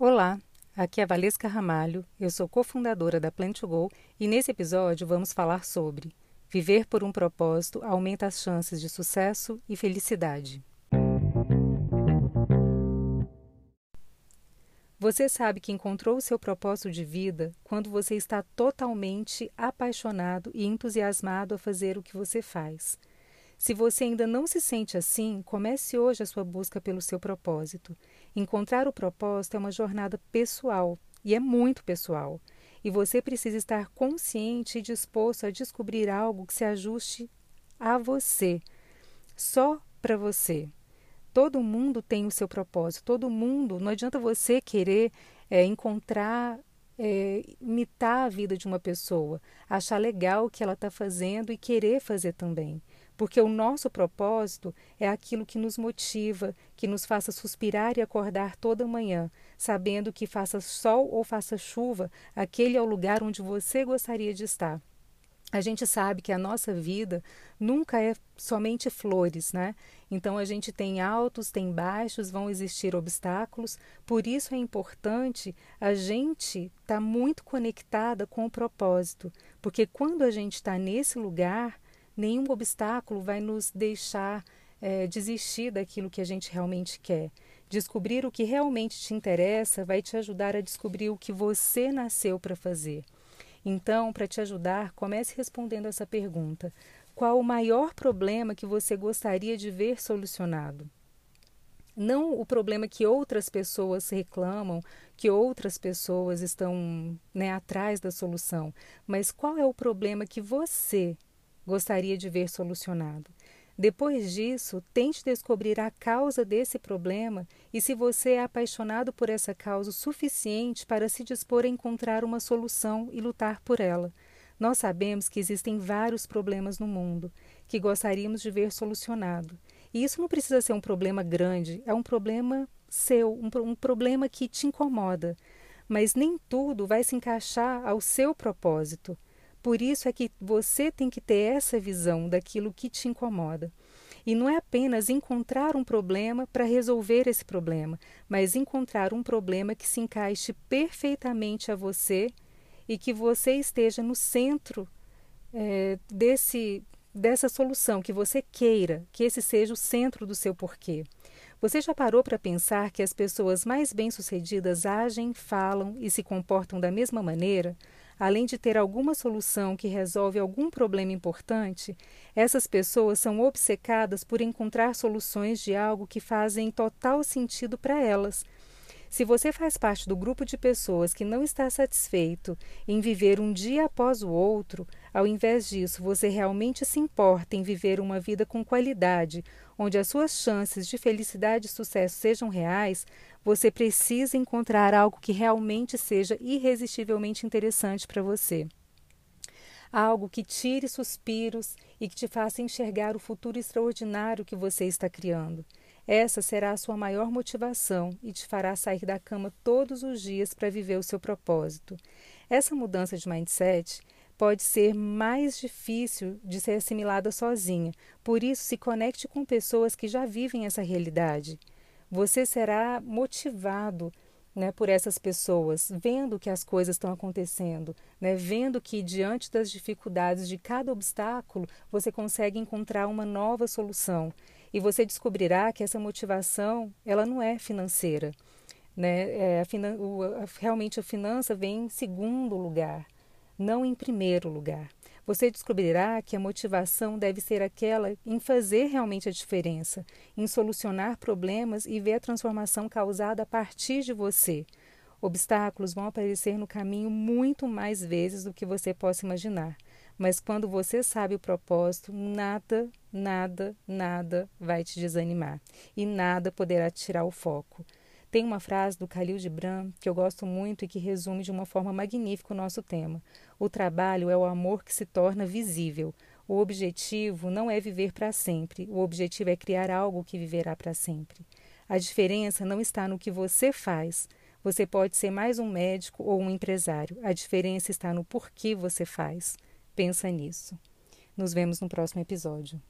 Olá, aqui é Valesca Ramalho, eu sou cofundadora da Plant 2 Go e nesse episódio vamos falar sobre Viver por um propósito aumenta as chances de sucesso e felicidade. Você sabe que encontrou o seu propósito de vida quando você está totalmente apaixonado e entusiasmado a fazer o que você faz. Se você ainda não se sente assim, comece hoje a sua busca pelo seu propósito. Encontrar o propósito é uma jornada pessoal e é muito pessoal. E você precisa estar consciente e disposto a descobrir algo que se ajuste a você, só para você. Todo mundo tem o seu propósito, todo mundo. Não adianta você querer é, encontrar é, imitar a vida de uma pessoa, achar legal o que ela está fazendo e querer fazer também porque o nosso propósito é aquilo que nos motiva, que nos faça suspirar e acordar toda manhã, sabendo que faça sol ou faça chuva, aquele é o lugar onde você gostaria de estar. A gente sabe que a nossa vida nunca é somente flores, né? Então a gente tem altos, tem baixos, vão existir obstáculos, por isso é importante a gente estar tá muito conectada com o propósito, porque quando a gente está nesse lugar, nenhum obstáculo vai nos deixar é, desistir daquilo que a gente realmente quer. Descobrir o que realmente te interessa vai te ajudar a descobrir o que você nasceu para fazer. Então, para te ajudar, comece respondendo essa pergunta: qual o maior problema que você gostaria de ver solucionado? Não o problema que outras pessoas reclamam, que outras pessoas estão né, atrás da solução, mas qual é o problema que você gostaria de ver solucionado. Depois disso, tente descobrir a causa desse problema e se você é apaixonado por essa causa o suficiente para se dispor a encontrar uma solução e lutar por ela. Nós sabemos que existem vários problemas no mundo que gostaríamos de ver solucionado. E isso não precisa ser um problema grande, é um problema seu, um, um problema que te incomoda. Mas nem tudo vai se encaixar ao seu propósito. Por isso é que você tem que ter essa visão daquilo que te incomoda. E não é apenas encontrar um problema para resolver esse problema, mas encontrar um problema que se encaixe perfeitamente a você e que você esteja no centro é, desse, dessa solução, que você queira que esse seja o centro do seu porquê. Você já parou para pensar que as pessoas mais bem-sucedidas agem, falam e se comportam da mesma maneira? além de ter alguma solução que resolve algum problema importante, essas pessoas são obcecadas por encontrar soluções de algo que fazem total sentido para elas. Se você faz parte do grupo de pessoas que não está satisfeito em viver um dia após o outro, ao invés disso, você realmente se importa em viver uma vida com qualidade, onde as suas chances de felicidade e sucesso sejam reais, você precisa encontrar algo que realmente seja irresistivelmente interessante para você. Algo que tire suspiros e que te faça enxergar o futuro extraordinário que você está criando. Essa será a sua maior motivação e te fará sair da cama todos os dias para viver o seu propósito. Essa mudança de mindset pode ser mais difícil de ser assimilada sozinha, por isso, se conecte com pessoas que já vivem essa realidade. Você será motivado né, por essas pessoas, vendo que as coisas estão acontecendo, né, vendo que diante das dificuldades de cada obstáculo você consegue encontrar uma nova solução e você descobrirá que essa motivação ela não é financeira, né, é, a finan o, a, realmente a finança vem em segundo lugar, não em primeiro lugar. Você descobrirá que a motivação deve ser aquela em fazer realmente a diferença, em solucionar problemas e ver a transformação causada a partir de você. Obstáculos vão aparecer no caminho muito mais vezes do que você possa imaginar, mas quando você sabe o propósito, nada, nada, nada vai te desanimar e nada poderá tirar o foco. Tem uma frase do Khalil Gibran que eu gosto muito e que resume de uma forma magnífica o nosso tema. O trabalho é o amor que se torna visível. O objetivo não é viver para sempre, o objetivo é criar algo que viverá para sempre. A diferença não está no que você faz. Você pode ser mais um médico ou um empresário. A diferença está no porquê você faz. Pensa nisso. Nos vemos no próximo episódio.